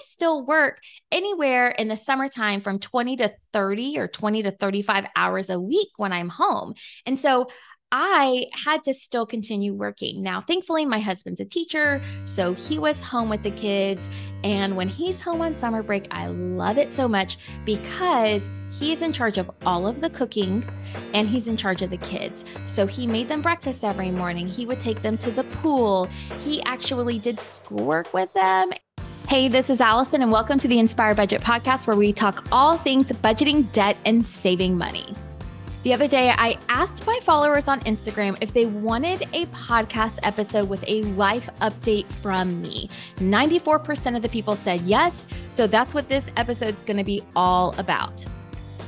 Still work anywhere in the summertime from 20 to 30 or 20 to 35 hours a week when I'm home. And so I had to still continue working. Now, thankfully, my husband's a teacher, so he was home with the kids. And when he's home on summer break, I love it so much because he's in charge of all of the cooking and he's in charge of the kids. So he made them breakfast every morning. He would take them to the pool. He actually did schoolwork with them. Hey, this is Allison, and welcome to the Inspire Budget Podcast, where we talk all things budgeting, debt, and saving money. The other day, I asked my followers on Instagram if they wanted a podcast episode with a life update from me. 94% of the people said yes. So that's what this episode's going to be all about.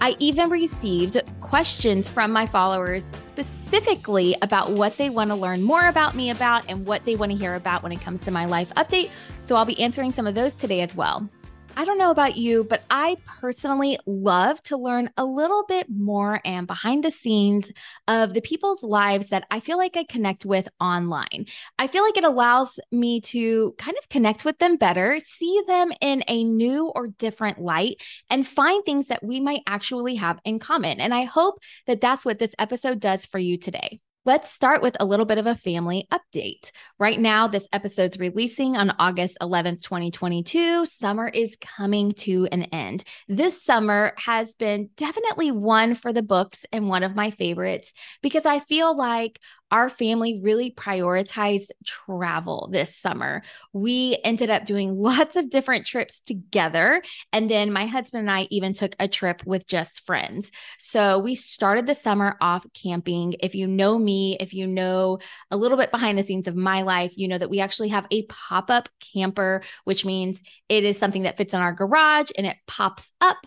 I even received questions from my followers specifically about what they want to learn more about me about and what they want to hear about when it comes to my life update. So I'll be answering some of those today as well. I don't know about you, but I personally love to learn a little bit more and behind the scenes of the people's lives that I feel like I connect with online. I feel like it allows me to kind of connect with them better, see them in a new or different light, and find things that we might actually have in common. And I hope that that's what this episode does for you today. Let's start with a little bit of a family update. Right now, this episode's releasing on August 11th, 2022. Summer is coming to an end. This summer has been definitely one for the books and one of my favorites because I feel like our family really prioritized travel this summer. We ended up doing lots of different trips together. And then my husband and I even took a trip with just friends. So we started the summer off camping. If you know me, if you know a little bit behind the scenes of my life, you know that we actually have a pop up camper, which means it is something that fits in our garage and it pops up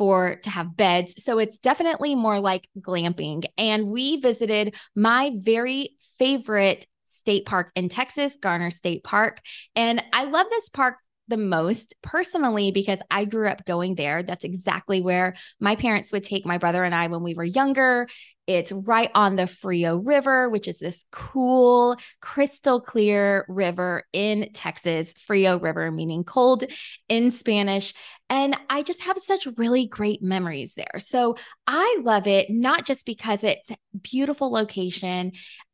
for to have beds. So it's definitely more like glamping. And we visited my very favorite state park in Texas, Garner State Park. And I love this park the most personally because I grew up going there. That's exactly where my parents would take my brother and I when we were younger. It's right on the Frio River, which is this cool, crystal clear river in Texas. Frio River, meaning cold in Spanish. And I just have such really great memories there. So I love it, not just because it's beautiful location.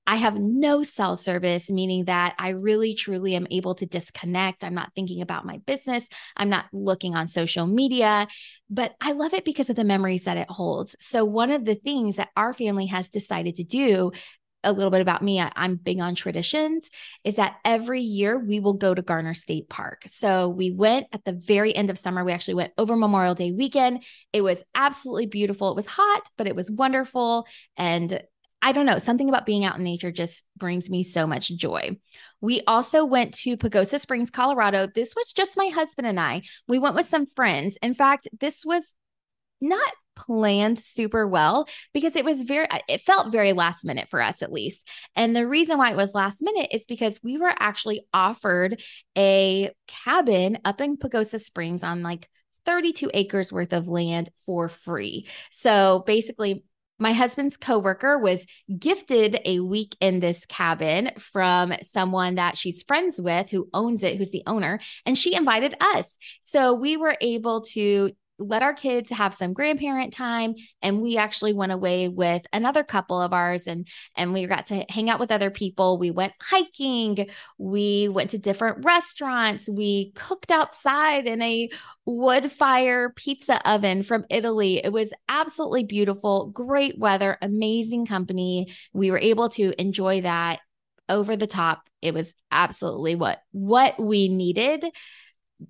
I have no cell service, meaning that I really truly am able to disconnect. I'm not thinking about my business. I'm not looking on social media, but I love it because of the memories that it holds. So, one of the things that our family has decided to do a little bit about me, I, am big on traditions, is that every year we will go to Garner State Park. So we went at the very end of summer. We actually went over Memorial Day weekend. It was absolutely beautiful. It was hot, but it was wonderful. And I don't know, something about being out in nature just brings me so much joy. We also went to Pagosa Springs, Colorado. This was just my husband and I. We went with some friends. In fact, this was not planned super well because it was very it felt very last minute for us at least. And the reason why it was last minute is because we were actually offered a cabin up in Pagosa Springs on like 32 acres worth of land for free. So basically my husband's coworker was gifted a week in this cabin from someone that she's friends with who owns it, who's the owner, and she invited us. So we were able to let our kids have some grandparent time and we actually went away with another couple of ours and and we got to hang out with other people. We went hiking. We went to different restaurants. We cooked outside in a wood fire pizza oven from Italy. It was absolutely beautiful great weather amazing company. We were able to enjoy that over the top. It was absolutely what what we needed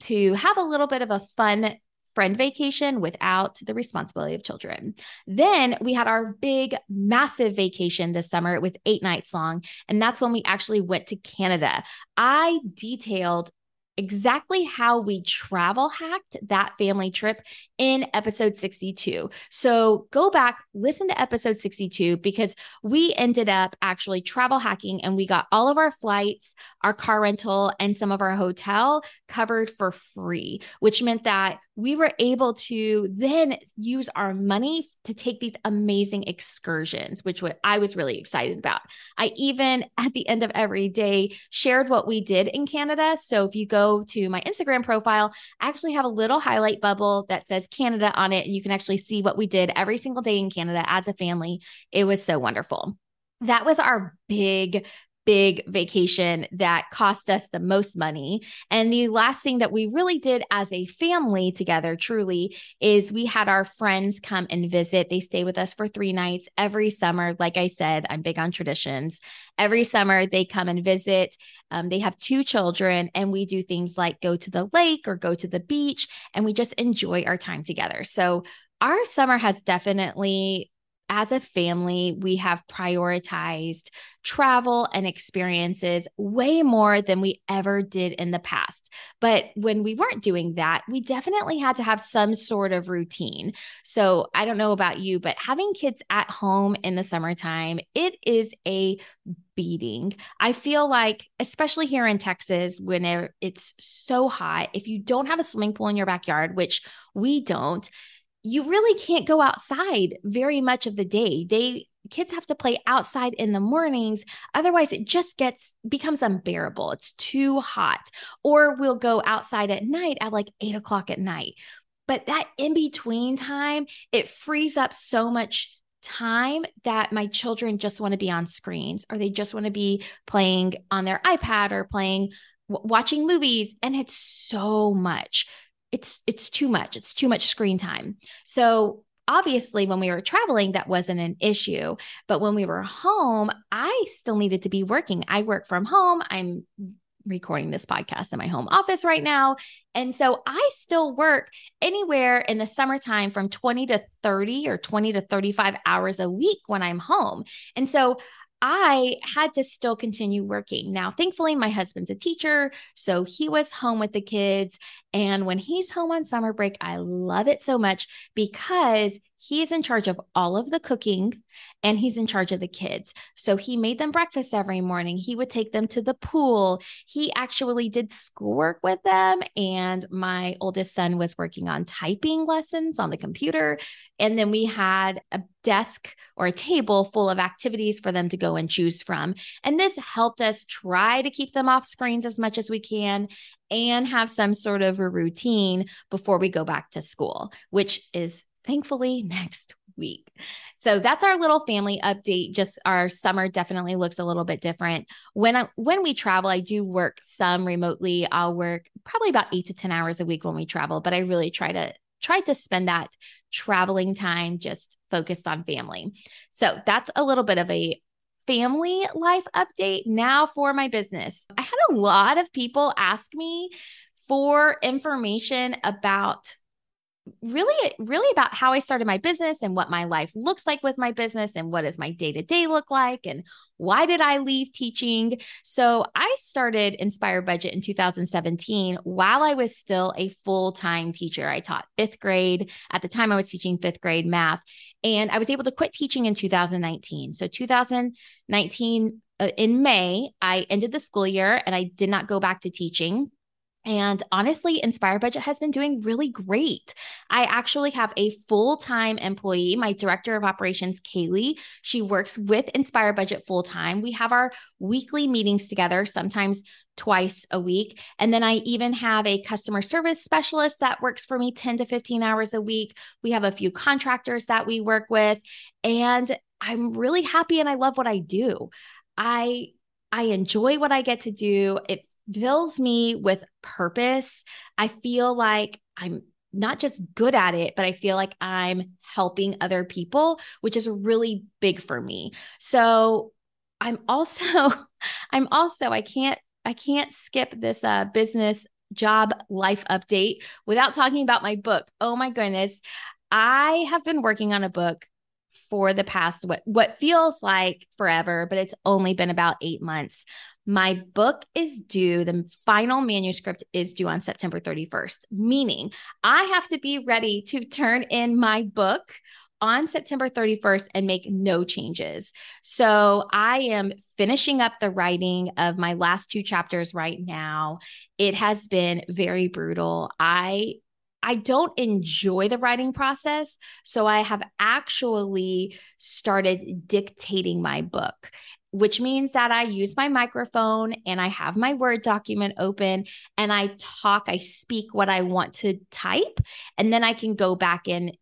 to have a little bit of a fun friend vacation without the responsibility of children. Then we had our big, massive vacation this summer. It was eight nights long. And that's when we actually went to Canada. I detailed exactly how we travel hacked that family trip in episode 62. So go back, listen to episode 62 because we ended up actually travel hacking and we got all of our flights, our car rental, and some of our hotel covered for free, which meant that we were able to then use our money to take these amazing excursions, which what I was really excited about. I even at the end of every day shared what we did in Canada. So if you go to my Instagram profile, I actually have a little highlight bubble that says Canada on it, and you can actually see what we did every single day in Canada as a family. It was so wonderful that was our big big vacation that cost us the most money. And the last thing that we really did as a family together, truly, is we had our friends come and visit. They stay with us for three nights every summer. Like I said, I'm big on traditions. Every summer, they come and visit. Um, they have two children, and we do things like go to the lake or go to the beach, and we just enjoy our time together. So, our summer has definitely as a family, we have prioritized travel and experiences way more than we ever did in the past. But when we weren't doing that, we definitely had to have some sort of routine. So I don't know about you, but having kids at home in the summertime, it is a beating. I feel like, especially here in Texas, when it's so hot, if you don't have a swimming pool in your backyard, which we don't, you really can't go outside very much of the day. They kids have to play outside in the mornings. Otherwise it just gets becomes unbearable. It's too hot. Or we'll go outside at night at like eight o'clock at night. But that in between time it frees up so much time that my children just want to be on screens or they just want to be playing on their ipad or playing watching movies. And it's so much it's it's too much. It's too much screen time. So obviously when we were traveling that wasn't an issue. But when we were home i still needed to be working. I work from home. I'm recording this podcast in my home office right now. And so i still work anywhere in the summertime from 20 to 30 or 20 to 35 hours a week when i'm home. And so I had to still continue working. Now, thankfully, my husband's a teacher, so he was home with the kids. And when he's home on summer break, I love it so much because he is in charge of all of the cooking and he's in charge of the kids. So he made them breakfast every morning. He would take them to the pool. He actually did schoolwork with them. And my oldest son was working on typing lessons on the computer. And then we had a desk or a table full of activities for them to go and choose from. And this helped us try to keep them off screens as much as we can and have some sort of a routine before we go back to school, which is thankfully next week. So that's our little family update. Just our summer definitely looks a little bit different. When I when we travel, I do work some remotely. I'll work probably about 8 to 10 hours a week when we travel, but I really try to try to spend that traveling time just focused on family. So that's a little bit of a family life update. Now for my business. I had a lot of people ask me for information about really really about how I started my business and what my life looks like with my business and what does my day-to-day look like and why did I leave teaching? So I started Inspire Budget in 2017 while I was still a full-time teacher. I taught 5th grade. At the time I was teaching 5th grade math and I was able to quit teaching in 2019. So 2019 uh, in May, I ended the school year and I did not go back to teaching. And honestly, Inspire Budget has been doing really great. I actually have a full time employee, my director of operations, Kaylee. She works with Inspire Budget full time. We have our weekly meetings together, sometimes twice a week. And then I even have a customer service specialist that works for me 10 to 15 hours a week. We have a few contractors that we work with. And I'm really happy and I love what I do. I I enjoy what I get to do. It fills me with purpose. I feel like I'm not just good at it, but I feel like I'm helping other people, which is really big for me. So I'm also, I'm also, I can't, I can't skip this uh, business job life update without talking about my book. Oh my goodness. I have been working on a book for the past what what feels like forever, but it's only been about 8 months. My book is due, the final manuscript is due on September 31st, meaning I have to be ready to turn in my book on September 31st and make no changes. So I am finishing up the writing of my last two chapters right now. It has been very brutal. I I don't enjoy the writing process. So I have actually started dictating my book which means that I use my microphone and I have my Word document open and I talk, I speak what I want to type, and then I can go back in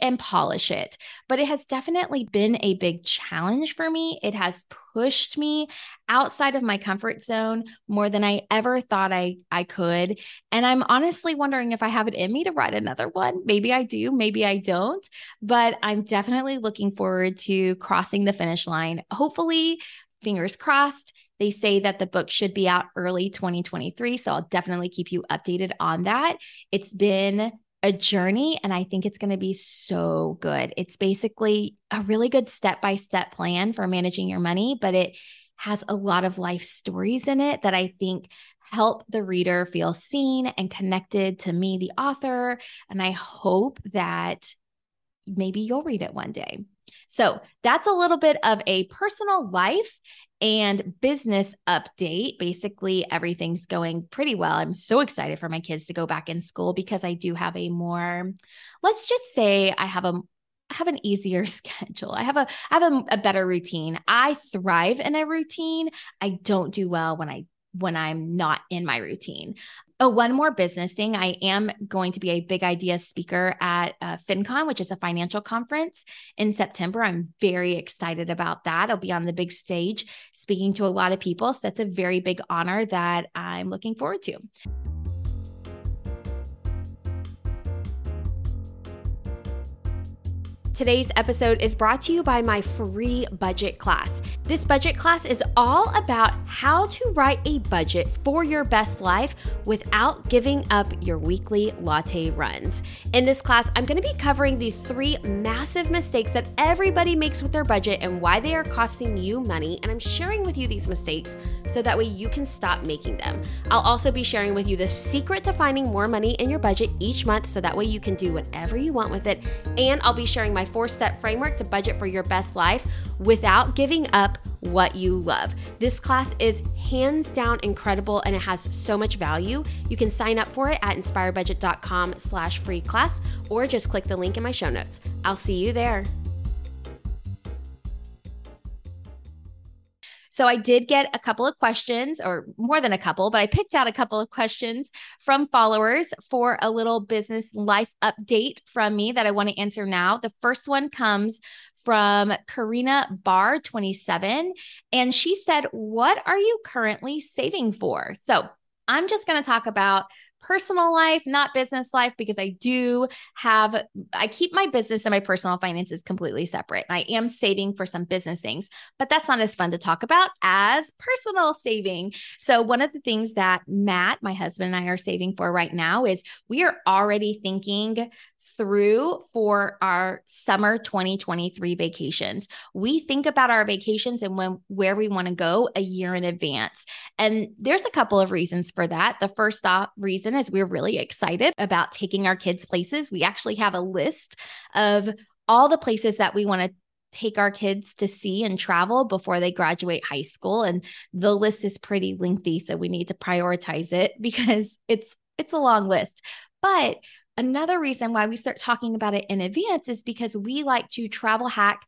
and polish it. But it has definitely been a big challenge for me. It has pushed me outside of my comfort zone more than I ever thought I, I could. And I'm honestly wondering if I have it in me to write another one. Maybe I do, maybe I don't. But I'm definitely looking forward to crossing the finish line. Hopefully, fingers crossed. They say that the book should be out early 2023. So I'll definitely keep you updated on that. It's been a journey and I think it's going to be so good. It's basically a really good step by step plan for managing your money, but it has a lot of life stories in it that I think help the reader feel seen and connected to me, the author. And I hope that maybe you'll read it one day. So that's a little bit of a personal life and business update. Basically, everything's going pretty well. I'm so excited for my kids to go back in school because I do have a more, let's just say, I have a I have an easier schedule. I have a I have a, a better routine. I thrive in a routine. I don't do well when I when I'm not in my routine. Oh, one more business thing. I am going to be a big idea speaker at uh, FinCon, which is a financial conference in September. I'm very excited about that. I'll be on the big stage speaking to a lot of people. So that's a very big honor that I'm looking forward to. Today's episode is brought to you by my free budget class. This budget class is all about how to write a budget for your best life without giving up your weekly latte runs. In this class, I'm going to be covering the three massive mistakes that everybody makes with their budget and why they are costing you money. And I'm sharing with you these mistakes so that way you can stop making them. I'll also be sharing with you the secret to finding more money in your budget each month so that way you can do whatever you want with it. And I'll be sharing my four step framework to budget for your best life without giving up what you love. This class is hands down incredible and it has so much value. You can sign up for it at inspirebudget.com slash free class or just click the link in my show notes. I'll see you there. So I did get a couple of questions, or more than a couple, but I picked out a couple of questions from followers for a little business life update from me that I want to answer now. The first one comes from Karina Bar 27. And she said, What are you currently saving for? So I'm just going to talk about personal life, not business life, because I do have, I keep my business and my personal finances completely separate. I am saving for some business things, but that's not as fun to talk about as personal saving. So, one of the things that Matt, my husband, and I are saving for right now is we are already thinking through for our summer 2023 vacations. We think about our vacations and when where we want to go a year in advance. And there's a couple of reasons for that. The first off reason is we're really excited about taking our kids places. We actually have a list of all the places that we want to take our kids to see and travel before they graduate high school and the list is pretty lengthy so we need to prioritize it because it's it's a long list but Another reason why we start talking about it in advance is because we like to travel hack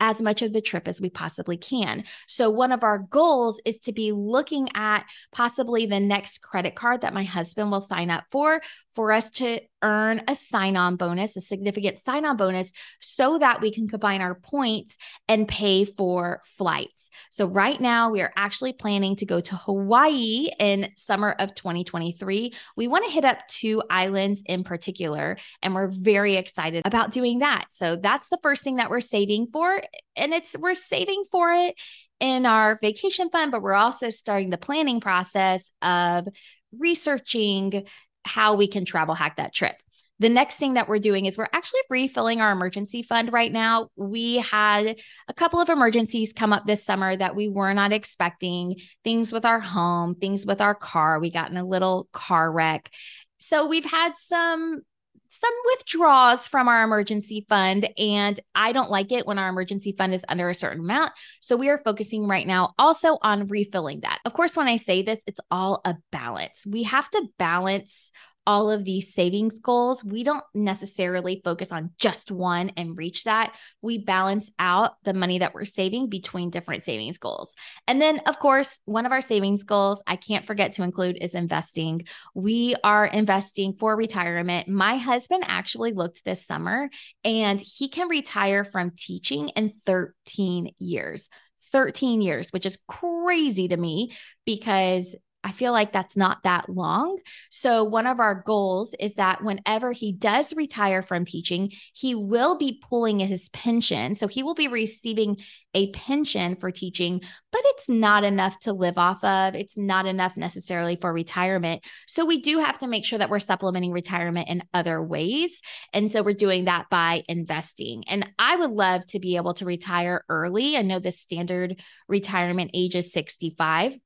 as much of the trip as we possibly can. So, one of our goals is to be looking at possibly the next credit card that my husband will sign up for, for us to earn a sign on bonus, a significant sign on bonus, so that we can combine our points and pay for flights. So, right now, we are actually planning to go to Hawaii in summer of 2023. We want to hit up two islands in particular, and we're very excited about doing that. So, that's the first thing that we're saving for for and it's we're saving for it in our vacation fund but we're also starting the planning process of researching how we can travel hack that trip the next thing that we're doing is we're actually refilling our emergency fund right now. We had a couple of emergencies come up this summer that we were not expecting things with our home, things with our car. We got in a little car wreck. So we've had some some withdrawals from our emergency fund. And I don't like it when our emergency fund is under a certain amount. So we are focusing right now also on refilling that. Of course, when I say this, it's all a balance. We have to balance all of these savings goals, we don't necessarily focus on just one and reach that. We balance out the money that we're saving between different savings goals. And then, of course, one of our savings goals I can't forget to include is investing. We are investing for retirement. My husband actually looked this summer and he can retire from teaching in 13 years. 13 years, which is crazy to me because I feel like that's not that long. So, one of our goals is that whenever he does retire from teaching, he will be pulling his pension. So, he will be receiving a pension for teaching, but it's not enough to live off of. It's not enough necessarily for retirement. So, we do have to make sure that we're supplementing retirement in other ways. And so, we're doing that by investing. And I would love to be able to retire early. I know the standard retirement age is 65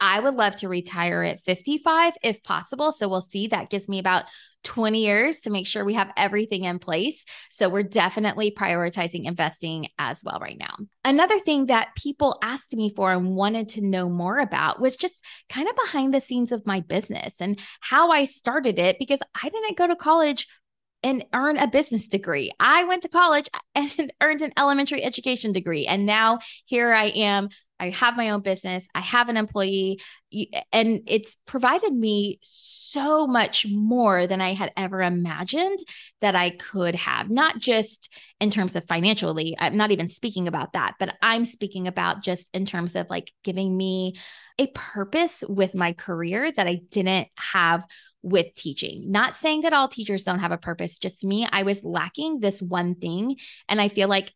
I would love to retire at 55 if possible. So we'll see. That gives me about 20 years to make sure we have everything in place. So we're definitely prioritizing investing as well right now. Another thing that people asked me for and wanted to know more about was just kind of behind the scenes of my business and how I started it because I didn't go to college and earn a business degree. I went to college and earned an elementary education degree. And now here I am I have my own business, I have an employee, and it's provided me so much more than I had ever imagined that I could have, not just in terms of financially. I'm not even speaking about that, but I'm speaking about just in terms of like giving me a purpose with my career that I didn't have with teaching. Not saying that all teachers don't have a purpose, just me. I was lacking this one thing. And I feel like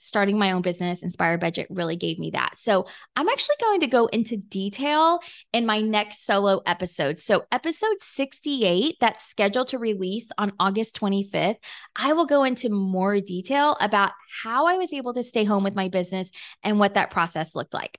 starting my own business, Inspire Budget, really gave me that. So I'm actually going to go into detail in my next solo episode. So, episode 68, that's scheduled to release on August 25th, I will go into more detail about how I was able to stay home with my business and what that process looked like.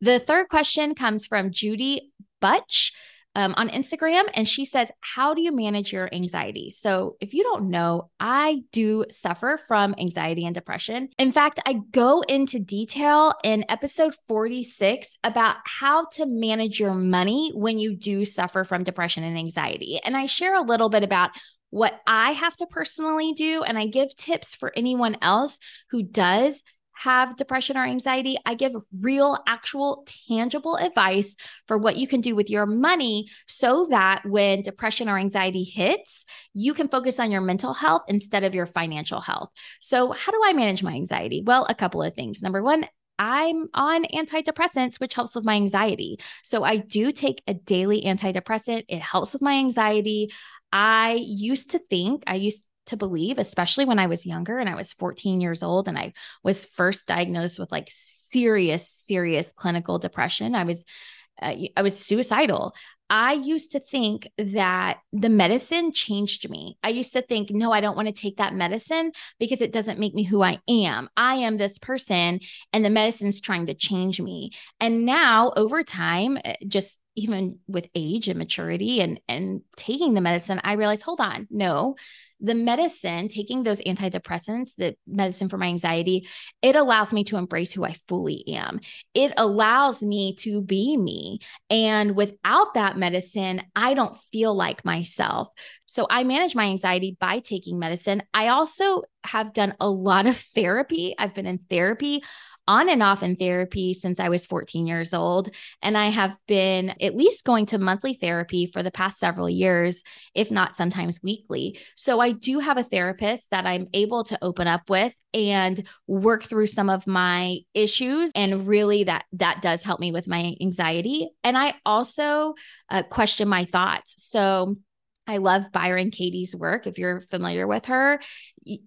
The third question comes from Judy Butch um, on Instagram, and she says, How do you manage your anxiety? So, if you don't know, I do suffer from anxiety and depression. In fact, I go into detail in episode 46 about how to manage your money when you do suffer from depression and anxiety. And I share a little bit about what I have to personally do, and I give tips for anyone else who does have depression or anxiety, I give real, actual, tangible advice for what you can do with your money so that when depression or anxiety hits, you can focus on your mental health instead of your financial health. So, how do I manage my anxiety? Well, a couple of things. Number one, I'm on antidepressants, which helps with my anxiety. So I do take a daily antidepressant. It helps with my anxiety. I used to think, I used to believe, especially when I was younger and I was 14 years old and I was first diagnosed with like serious, serious clinical depression. I was uh, I was suicidal. I used to think that the medicine changed me. I used to think, no, I don't want to take that medicine because it doesn't make me who I am. I am this person, and the medicine's trying to change me. And now, over time, uh, just even with age and maturity and and taking the medicine, I realized, hold on, no, the medicine, taking those antidepressants, the medicine for my anxiety, it allows me to embrace who I fully am. It allows me to be me. And without that medicine, I don't feel like myself. So I manage my anxiety by taking medicine. I also have done a lot of therapy. I've been in therapy on and off in therapy since I was 14 years old. And I have been at least going to monthly therapy for the past several years, if not sometimes weekly. So I do have a therapist that I'm able to open up with and work through some of my issues and really that that does help me with my anxiety and i also uh, question my thoughts so I love Byron Katie's work. If you're familiar with her,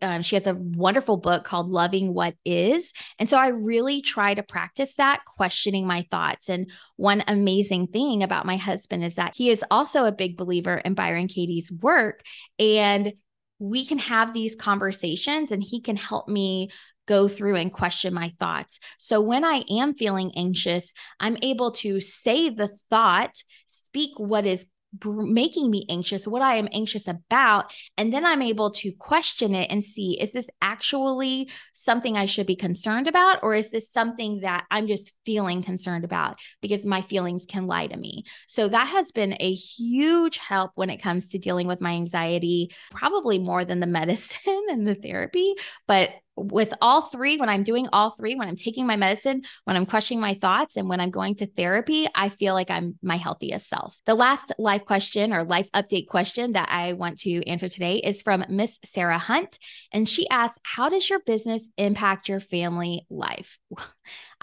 um, she has a wonderful book called Loving What Is. And so I really try to practice that, questioning my thoughts. And one amazing thing about my husband is that he is also a big believer in Byron Katie's work. And we can have these conversations, and he can help me go through and question my thoughts. So when I am feeling anxious, I'm able to say the thought, speak what is making me anxious, what I am anxious about. And then I'm able to question it and see is this actually something I should be concerned about? Or is this something that I'm just feeling concerned about because my feelings can lie to me? So that has been a huge help when it comes to dealing with my anxiety, probably more than the medicine and the therapy. But with all three, when I'm doing all three, when I'm taking my medicine, when I'm questioning my thoughts, and when I'm going to therapy, I feel like I'm my healthiest self. The last life question or life update question that I want to answer today is from Miss Sarah Hunt. And she asks, How does your business impact your family life?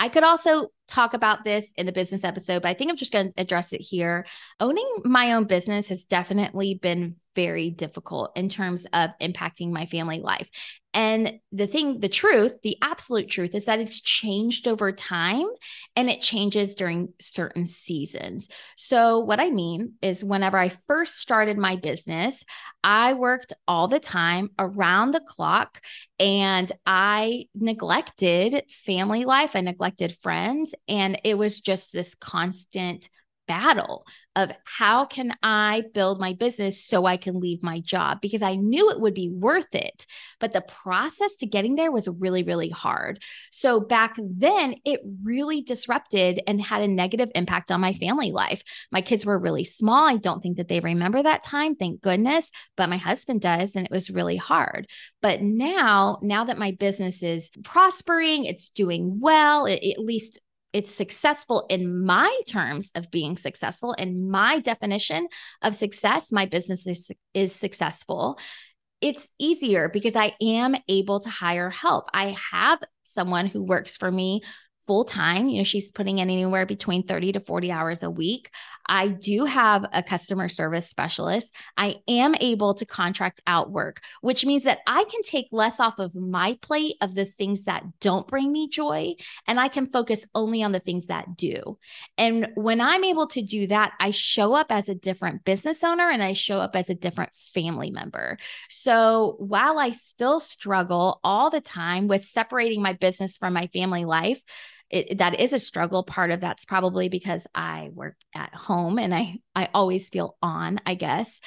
I could also talk about this in the business episode, but I think I'm just going to address it here. Owning my own business has definitely been very difficult in terms of impacting my family life. And the thing, the truth, the absolute truth is that it's changed over time and it changes during certain seasons. So, what I mean is, whenever I first started my business, I worked all the time around the clock and I neglected family life. I neglected friends. And it was just this constant battle of how can I build my business so I can leave my job because I knew it would be worth it. But the process to getting there was really, really hard. So back then, it really disrupted and had a negative impact on my family life. My kids were really small. I don't think that they remember that time, thank goodness, but my husband does. And it was really hard. But now, now that my business is prospering, it's doing well, at least it's successful in my terms of being successful in my definition of success my business is, is successful it's easier because i am able to hire help i have someone who works for me full time. You know, she's putting in anywhere between 30 to 40 hours a week. I do have a customer service specialist. I am able to contract out work, which means that I can take less off of my plate of the things that don't bring me joy and I can focus only on the things that do. And when I'm able to do that, I show up as a different business owner and I show up as a different family member. So while I still struggle all the time with separating my business from my family life, it, that is a struggle. Part of that's probably because I work at home and I I always feel on, I guess.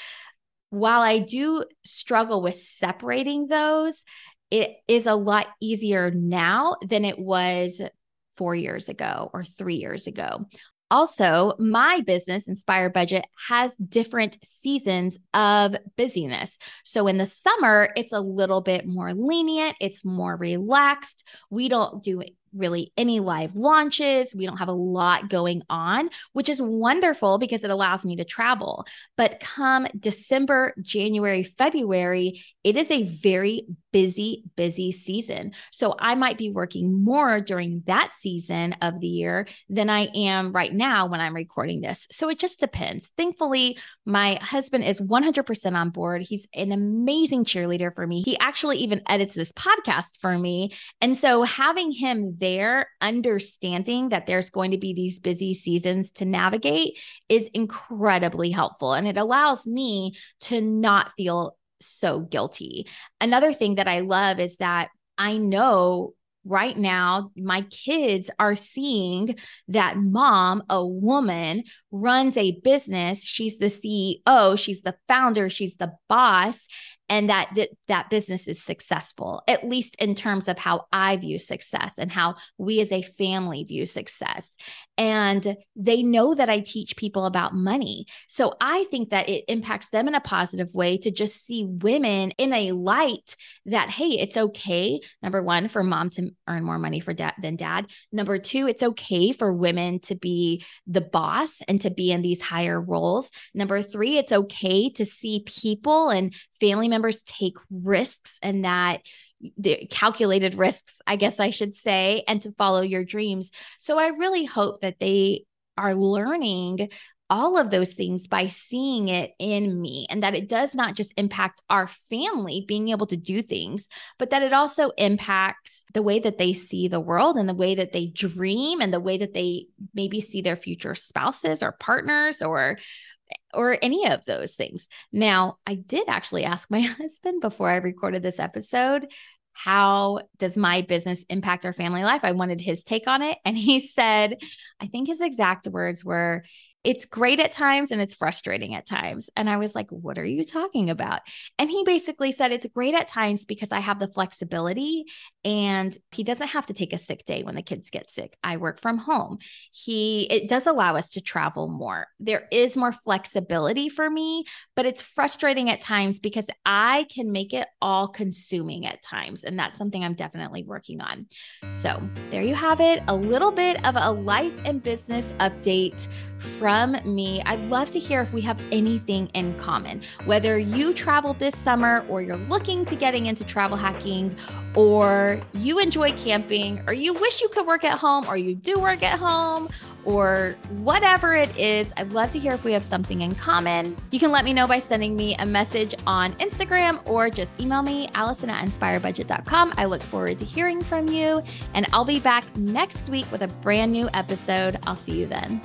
While I do struggle with separating those, it is a lot easier now than it was 4 years ago or 3 years ago. Also, my business, Inspire Budget, has different seasons of busyness. So in the summer, it's a little bit more lenient, it's more relaxed. We don't do really any live launches. We don't have a lot going on, which is wonderful because it allows me to travel. But come December, January, February, it is a very busy, busy season. So I might be working more during that season of the year than I am right now when I'm recording this. So it just depends. Thankfully, my husband is 100% on board. He's an amazing cheerleader for me. He actually even edits this podcast for me. And so having him there, understanding that there's going to be these busy seasons to navigate is incredibly helpful. And it allows me to not feel so guilty. Another thing that I love is that I know right now my kids are seeing that mom a woman runs a business she's the ceo she's the founder she's the boss and that that, that business is successful at least in terms of how i view success and how we as a family view success. And they know that i teach people about money. So i think that it impacts them in a positive way to just see women in a light that hey it's okay number one for mom to earn more money for dad than dad. Number two it's okay for women to be the boss and to be in these higher roles. Number three it's okay to see people and family members take risks and that the calculated risks, I guess I should say, and to follow your dreams. So I really hope that they are learning all of those things by seeing it in me and that it does not just impact our family being able to do things, but that it also impacts the way that they see the world and the way that they dream and the way that they maybe see their future spouses or partners or or any of those things. Now, I did actually ask my husband before I recorded this episode, how does my business impact our family life? I wanted his take on it. And he said, I think his exact words were, it's great at times and it's frustrating at times. And I was like, What are you talking about? And he basically said, It's great at times because I have the flexibility and he doesn't have to take a sick day when the kids get sick. I work from home. He, it does allow us to travel more. There is more flexibility for me, but it's frustrating at times because I can make it all consuming at times. And that's something I'm definitely working on. So there you have it a little bit of a life and business update from me. I'd love to hear if we have anything in common, whether you traveled this summer or you're looking to getting into travel hacking or you enjoy camping or you wish you could work at home or you do work at home or whatever it is. I'd love to hear if we have something in common. You can let me know by sending me a message on Instagram or just email me, Allison at inspirebudget.com. I look forward to hearing from you, and I'll be back next week with a brand new episode. I'll see you then.